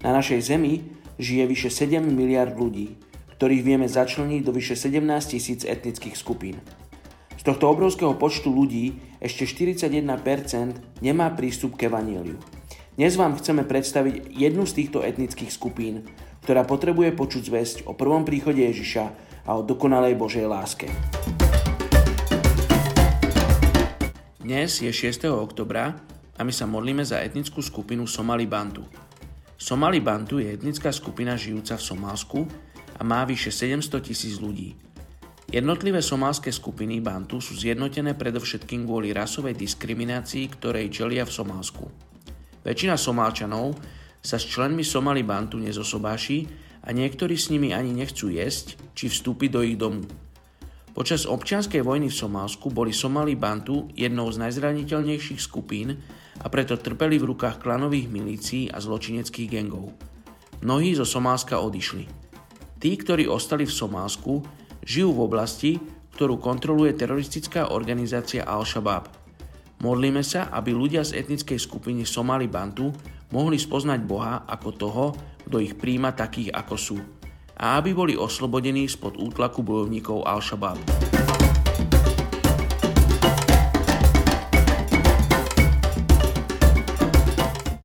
Na našej Zemi žije vyše 7 miliard ľudí, ktorých vieme začleniť do vyše 17 tisíc etnických skupín. Z tohto obrovského počtu ľudí ešte 41% nemá prístup k evaníliu. Dnes vám chceme predstaviť jednu z týchto etnických skupín, ktorá potrebuje počuť zväzť o prvom príchode Ježiša a o dokonalej Božej láske. Dnes je 6. oktobra a my sa modlíme za etnickú skupinu Somali Bantu. Somali Bantu je etnická skupina žijúca v Somálsku a má vyše 700 tisíc ľudí. Jednotlivé somálske skupiny Bantu sú zjednotené predovšetkým kvôli rasovej diskriminácii, ktorej čelia v Somálsku. Väčšina Somálčanov sa s členmi Somali Bantu nezosobáši a niektorí s nimi ani nechcú jesť či vstúpiť do ich domu. Počas občianskej vojny v Somálsku boli Somali Bantu jednou z najzraniteľnejších skupín a preto trpeli v rukách klanových milícií a zločineckých gengov. Mnohí zo Somálska odišli. Tí, ktorí ostali v Somálsku, žijú v oblasti, ktorú kontroluje teroristická organizácia Al-Shabaab. Modlíme sa, aby ľudia z etnickej skupiny Somali Bantu mohli spoznať Boha ako toho, kto ich príjma takých ako sú a aby boli oslobodení spod útlaku bojovníkov Al-Shabaab.